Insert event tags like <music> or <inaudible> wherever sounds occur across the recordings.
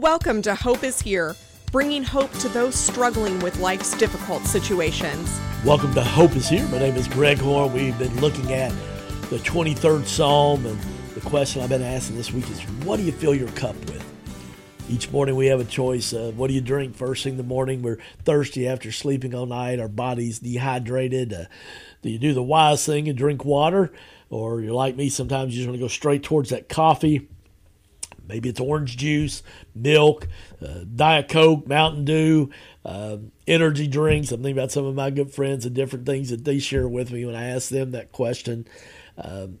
Welcome to Hope is Here, bringing hope to those struggling with life's difficult situations. Welcome to Hope is Here. My name is Greg Horn. We've been looking at the 23rd Psalm, and the question I've been asking this week is what do you fill your cup with? Each morning we have a choice. of what do you drink first thing in the morning? We're thirsty after sleeping all night. Our body's dehydrated. Uh, do you do the wise thing and drink water? Or you're like me, sometimes you just want to go straight towards that coffee Maybe it's orange juice, milk, uh, Diet Coke, Mountain Dew, uh, energy drinks. I'm thinking about some of my good friends and different things that they share with me when I ask them that question. Um,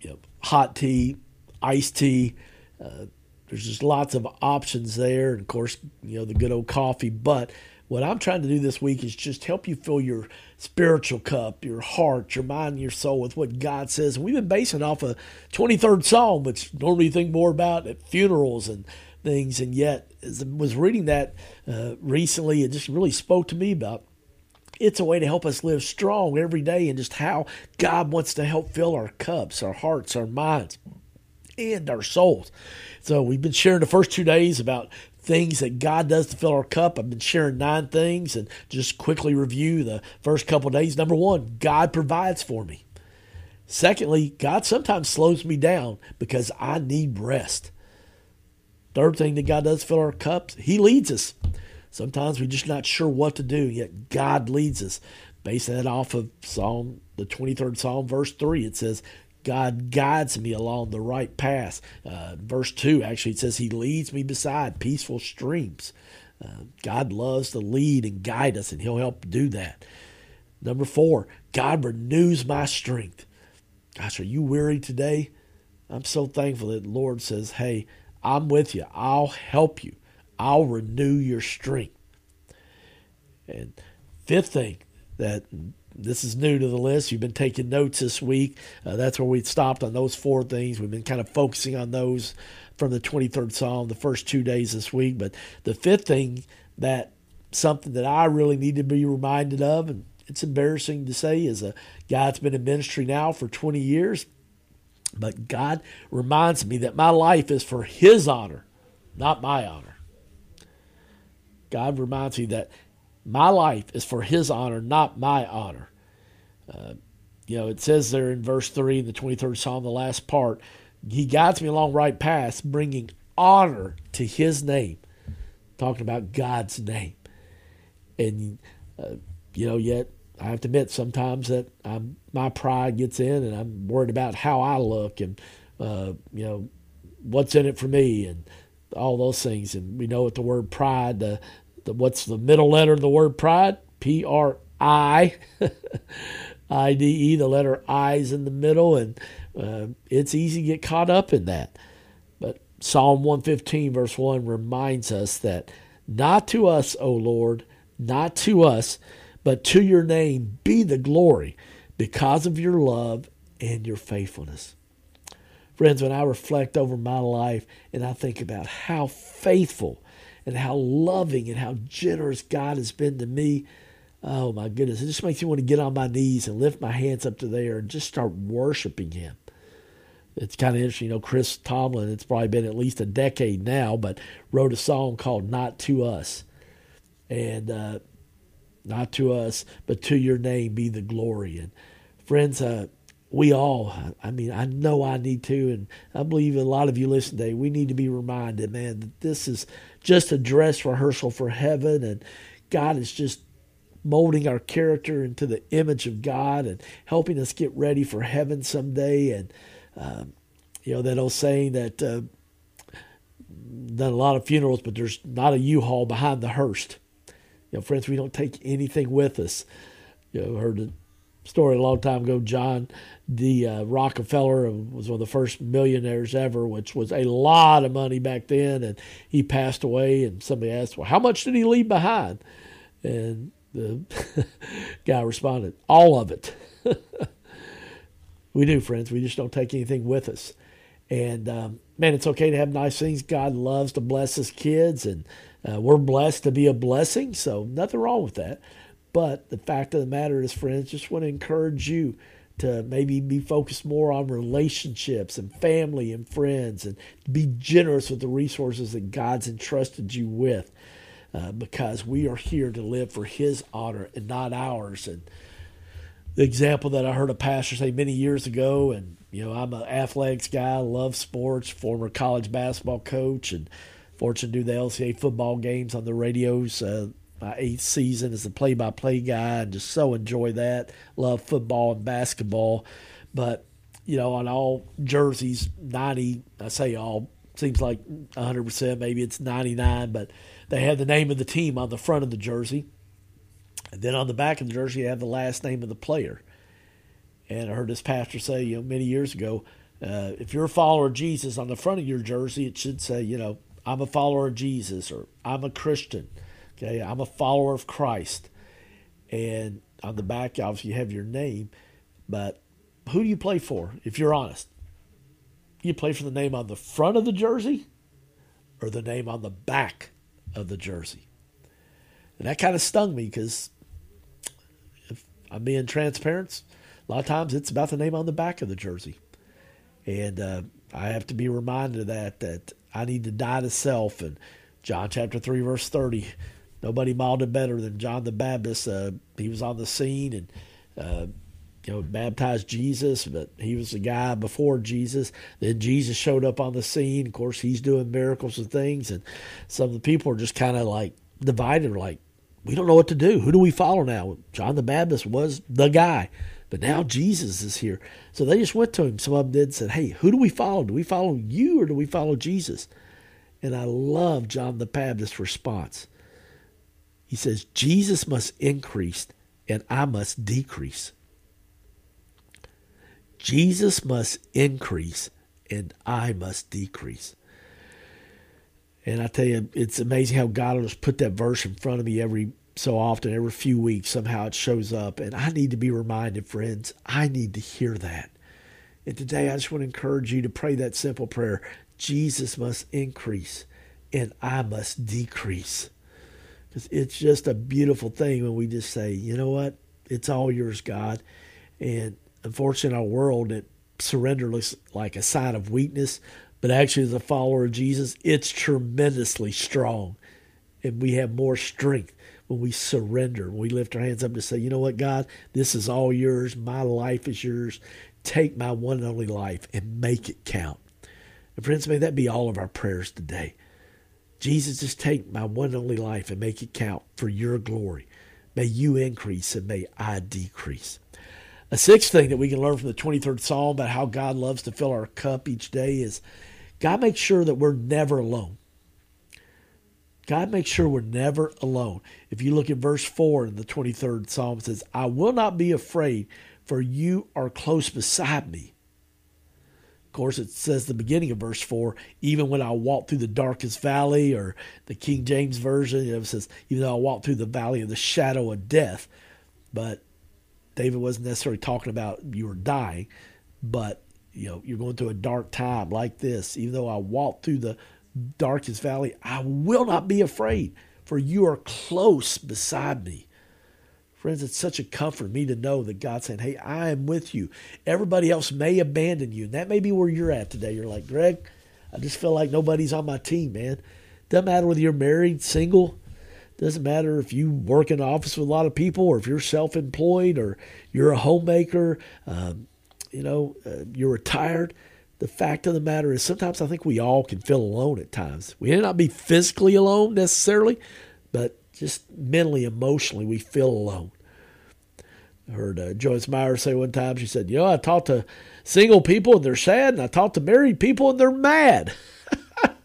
you know, hot tea, iced tea. Uh, there's just lots of options there. And of course, you know, the good old coffee. But what I'm trying to do this week is just help you fill your spiritual cup, your heart, your mind, your soul with what God says. And we've been basing off a 23rd Psalm, which normally you think more about at funerals and things. And yet, as I was reading that uh, recently, it just really spoke to me about it's a way to help us live strong every day and just how God wants to help fill our cups, our hearts, our minds, and our souls. So we've been sharing the first two days about things that God does to fill our cup. I've been sharing nine things and just quickly review the first couple days. Number one, God provides for me. Secondly, God sometimes slows me down because I need rest. Third thing that God does fill our cups, He leads us. Sometimes we're just not sure what to do, yet God leads us. Basing that off of Psalm, the 23rd Psalm, verse 3, it says, God guides me along the right path. Uh, verse 2 actually it says, He leads me beside peaceful streams. Uh, God loves to lead and guide us, and He'll help do that. Number four, God renews my strength. Gosh, are you weary today? I'm so thankful that the Lord says, Hey, I'm with you. I'll help you. I'll renew your strength. And fifth thing that this is new to the list. You've been taking notes this week. Uh, that's where we stopped on those four things. We've been kind of focusing on those from the 23rd Psalm the first two days this week. But the fifth thing that something that I really need to be reminded of, and it's embarrassing to say, is a guy that's been in ministry now for 20 years. But God reminds me that my life is for His honor, not my honor. God reminds me that my life is for his honor, not my honor. Uh, you know, it says there in verse 3 in the 23rd Psalm, the last part, he guides me along right paths, bringing honor to his name. Talking about God's name. And, uh, you know, yet I have to admit sometimes that I'm, my pride gets in and I'm worried about how I look and, uh, you know, what's in it for me and all those things. And we know what the word pride, the, the, what's the middle letter of the word pride? P R I <laughs> I D E. The letter is in the middle, and uh, it's easy to get caught up in that. But Psalm 115, verse 1 reminds us that not to us, O Lord, not to us, but to your name be the glory because of your love and your faithfulness. Friends, when I reflect over my life and I think about how faithful and how loving and how generous God has been to me. Oh my goodness, it just makes me want to get on my knees and lift my hands up to there and just start worshiping Him. It's kind of interesting, you know. Chris Tomlin, it's probably been at least a decade now, but wrote a song called "Not to Us," and uh, not to us, but to Your name be the glory. And friends, uh, we all, I mean, I know I need to, and I believe a lot of you listen today, we need to be reminded, man, that this is just a dress rehearsal for heaven, and God is just molding our character into the image of God and helping us get ready for heaven someday. And, um, you know, that old saying that, uh, done a lot of funerals, but there's not a U-Haul behind the hearse. You know, friends, we don't take anything with us. You know, heard story a long time ago. John D. Uh, Rockefeller was one of the first millionaires ever, which was a lot of money back then. And he passed away. And somebody asked, "Well, how much did he leave behind?" And the <laughs> guy responded, "All of it." <laughs> we do, friends. We just don't take anything with us. And um, man, it's okay to have nice things. God loves to bless His kids, and uh, we're blessed to be a blessing. So nothing wrong with that. But the fact of the matter is, friends, just want to encourage you to maybe be focused more on relationships and family and friends and be generous with the resources that God's entrusted you with uh, because we are here to live for His honor and not ours. And the example that I heard a pastor say many years ago, and you know, I'm an athletics guy, love sports, former college basketball coach, and fortunate to do the LCA football games on the radios. Uh, my eighth season as a play-by-play guy, and just so enjoy that. Love football and basketball, but you know, on all jerseys, ninety. I say all seems like hundred percent. Maybe it's ninety-nine, but they have the name of the team on the front of the jersey, and then on the back of the jersey, you have the last name of the player. And I heard this pastor say, you know, many years ago, uh, if you're a follower of Jesus on the front of your jersey, it should say, you know, I'm a follower of Jesus or I'm a Christian. Okay, I'm a follower of Christ. And on the back, obviously, you have your name. But who do you play for, if you're honest? You play for the name on the front of the jersey or the name on the back of the jersey? And that kind of stung me because if I'm being transparent, a lot of times it's about the name on the back of the jersey. And uh, I have to be reminded of that, that I need to die to self. And John chapter 3, verse 30, nobody modeled it better than John the Baptist. Uh, he was on the scene and, uh, you know, baptized Jesus, but he was the guy before Jesus. Then Jesus showed up on the scene. Of course, he's doing miracles and things. And some of the people are just kind of like divided, like, we don't know what to do. Who do we follow now? John the Baptist was the guy. But now Jesus is here. So they just went to him. Some of them did and said, Hey, who do we follow? Do we follow you or do we follow Jesus? And I love John the Baptist's response. He says, Jesus must increase and I must decrease. Jesus must increase and I must decrease. And I tell you, it's amazing how God will just put that verse in front of me every so often, every few weeks, somehow it shows up. And I need to be reminded, friends, I need to hear that. And today, I just want to encourage you to pray that simple prayer Jesus must increase and I must decrease. Because it's just a beautiful thing when we just say, you know what? It's all yours, God. And unfortunately, in our world, it surrender looks like a sign of weakness, but actually, as a follower of Jesus, it's tremendously strong. And we have more strength when we surrender, when we lift our hands up to say, you know what, God, this is all yours. My life is yours. Take my one and only life and make it count. And friends, may that be all of our prayers today. Jesus, just take my one only life and make it count for your glory. May you increase and may I decrease. A sixth thing that we can learn from the 23rd Psalm about how God loves to fill our cup each day is God makes sure that we're never alone. God makes sure we're never alone. If you look at verse 4 in the 23rd Psalm, it says, I will not be afraid, for you are close beside me. Course, it says the beginning of verse 4, even when I walk through the darkest valley, or the King James Version, it says, even though I walk through the valley of the shadow of death. But David wasn't necessarily talking about you were dying, but you know, you're going through a dark time like this. Even though I walk through the darkest valley, I will not be afraid, for you are close beside me. Friends, it's such a comfort me to know that God's saying, Hey, I am with you. Everybody else may abandon you. And that may be where you're at today. You're like, Greg, I just feel like nobody's on my team, man. Doesn't matter whether you're married, single, doesn't matter if you work in an office with a lot of people or if you're self employed or you're a homemaker, um, you know, uh, you're retired the fact of the matter is sometimes I think we all can feel alone at times. We may not be physically alone necessarily, but just mentally, emotionally, we feel alone. Heard uh, Joyce Meyer say one time, she said, You know, I talk to single people and they're sad, and I talk to married people and they're mad.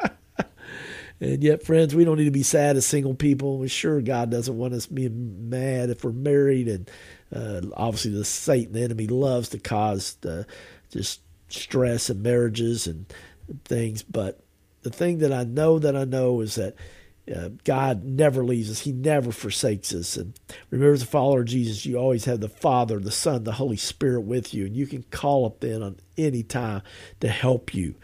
<laughs> and yet, friends, we don't need to be sad as single people. We're sure God doesn't want us being mad if we're married. And uh, obviously, the Satan, the enemy, loves to cause uh, just stress and marriages and things. But the thing that I know that I know is that uh, God never leaves us. He never forsakes us. And remember, as a follower of Jesus, you always have the Father, the Son, the Holy Spirit with you, and you can call up then on any time to help you.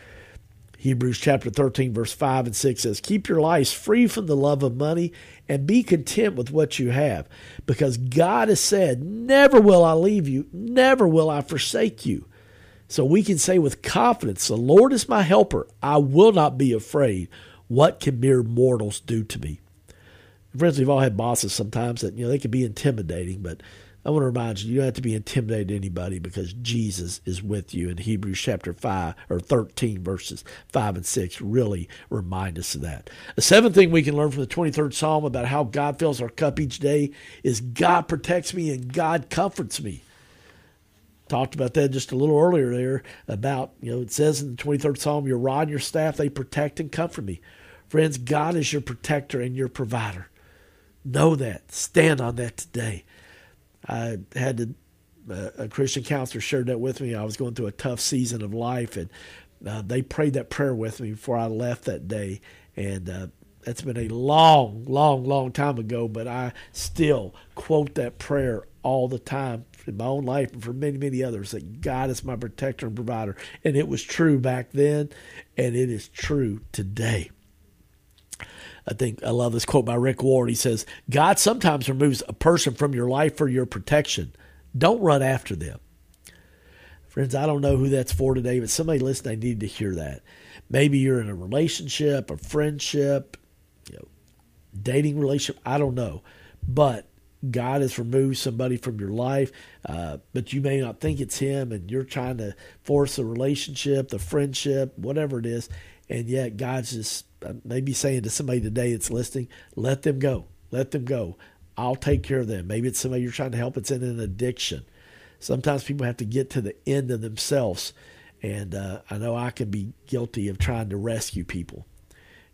Hebrews chapter 13, verse 5 and 6 says, Keep your lives free from the love of money and be content with what you have, because God has said, Never will I leave you, never will I forsake you. So we can say with confidence, The Lord is my helper. I will not be afraid. What can mere mortals do to me? Friends, we've all had bosses sometimes that, you know, they can be intimidating, but I want to remind you, you don't have to be intimidated anybody because Jesus is with you. In Hebrews chapter 5 or 13, verses 5 and 6 really remind us of that. The seventh thing we can learn from the 23rd Psalm about how God fills our cup each day is God protects me and God comforts me. Talked about that just a little earlier there about, you know, it says in the 23rd Psalm, your rod and your staff, they protect and comfort me. Friends, God is your protector and your provider. Know that. Stand on that today. I had to, uh, a Christian counselor shared that with me. I was going through a tough season of life, and uh, they prayed that prayer with me before I left that day. And uh, that's been a long, long, long time ago, but I still quote that prayer all the time in my own life and for many, many others that God is my protector and provider. And it was true back then, and it is true today. I think I love this quote by Rick Warren. He says, God sometimes removes a person from your life for your protection. Don't run after them. Friends, I don't know who that's for today, but somebody listening, they need to hear that. Maybe you're in a relationship, a friendship, you know, dating relationship. I don't know. But God has removed somebody from your life, uh, but you may not think it's Him, and you're trying to force a relationship, the friendship, whatever it is, and yet God's just maybe saying to somebody today that's listening, let them go. Let them go. I'll take care of them. Maybe it's somebody you're trying to help. It's in an addiction. Sometimes people have to get to the end of themselves. And uh, I know I can be guilty of trying to rescue people.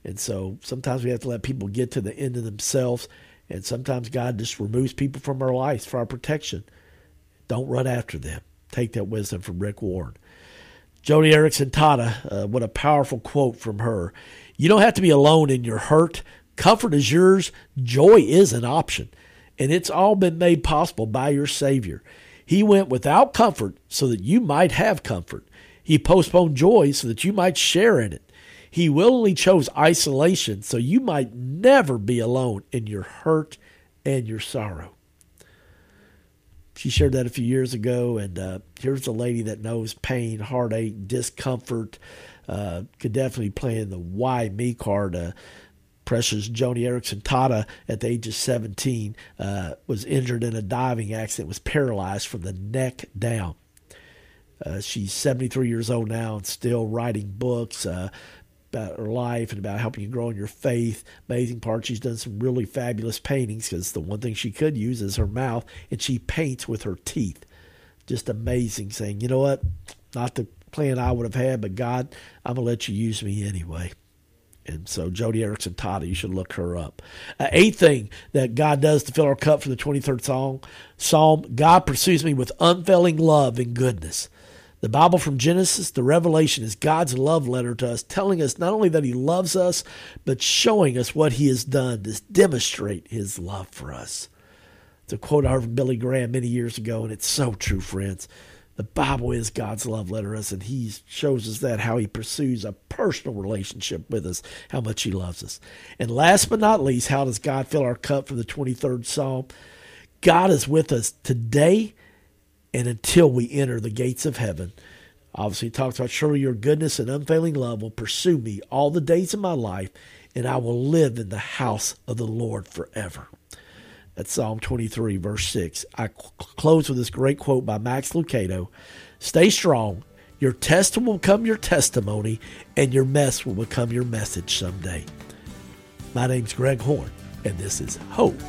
And so sometimes we have to let people get to the end of themselves. And sometimes God just removes people from our lives for our protection. Don't run after them. Take that wisdom from Rick Warren. Joni Eareckson Tada, uh, what a powerful quote from her. You don't have to be alone in your hurt. Comfort is yours. Joy is an option. And it's all been made possible by your Savior. He went without comfort so that you might have comfort. He postponed joy so that you might share in it. He willingly chose isolation so you might never be alone in your hurt and your sorrow. She shared that a few years ago, and uh, here's a lady that knows pain, heartache, discomfort, uh, could definitely play in the why me card. Uh, Precious Joni Eareckson Tada, at the age of 17, uh, was injured in a diving accident, was paralyzed from the neck down. Uh, she's 73 years old now and still writing books uh, about her life and about helping you grow in your faith. Amazing part, she's done some really fabulous paintings because the one thing she could use is her mouth, and she paints with her teeth. Just amazing saying, you know what? Not the plan I would have had, but God, I'm going to let you use me anyway. And so Joni Eareckson Tada, you should look her up. Uh, eighth thing that God does to fill our cup for the 23rd Psalm, Psalm, God pursues me with unfailing love and goodness. The Bible from Genesis to Revelation is God's love letter to us, telling us not only that He loves us, but showing us what He has done to demonstrate His love for us. It's a quote I heard from Billy Graham many years ago, and it's so true, friends. The Bible is God's love letter to us, and He shows us that how He pursues a personal relationship with us, how much He loves us. And last but not least, how does God fill our cup for the 23rd Psalm? God is with us today and until we enter the gates of heaven. Obviously, he talks about surely your goodness and unfailing love will pursue me all the days of my life, and I will live in the house of the Lord forever. That's Psalm 23, verse 6. I close with this great quote by Max Lucado Stay strong. Your test will become your testimony, and your mess will become your message someday. My name's Greg Horn, and this is Hope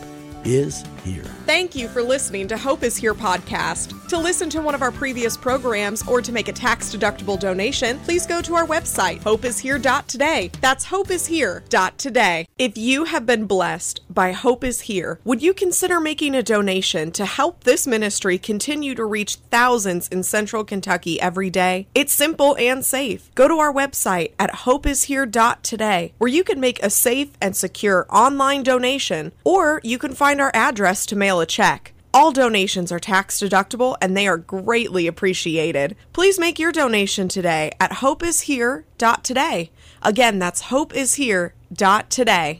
is here. Thank you for listening to Hope is Here podcast. To listen to one of our previous programs or to make a tax deductible donation, please go to our website, hopeishere.today. That's hopeishere.today. If you have been blessed by Hope is Here, would you consider making a donation to help this ministry continue to reach thousands in central Kentucky every day? It's simple and safe. Go to our website at hopeishere.today where you can make a safe and secure online donation or you can find our address to mail a check. All donations are tax deductible and they are greatly appreciated. Please make your donation today at hopeishere.today. Again, that's hopeishere.today.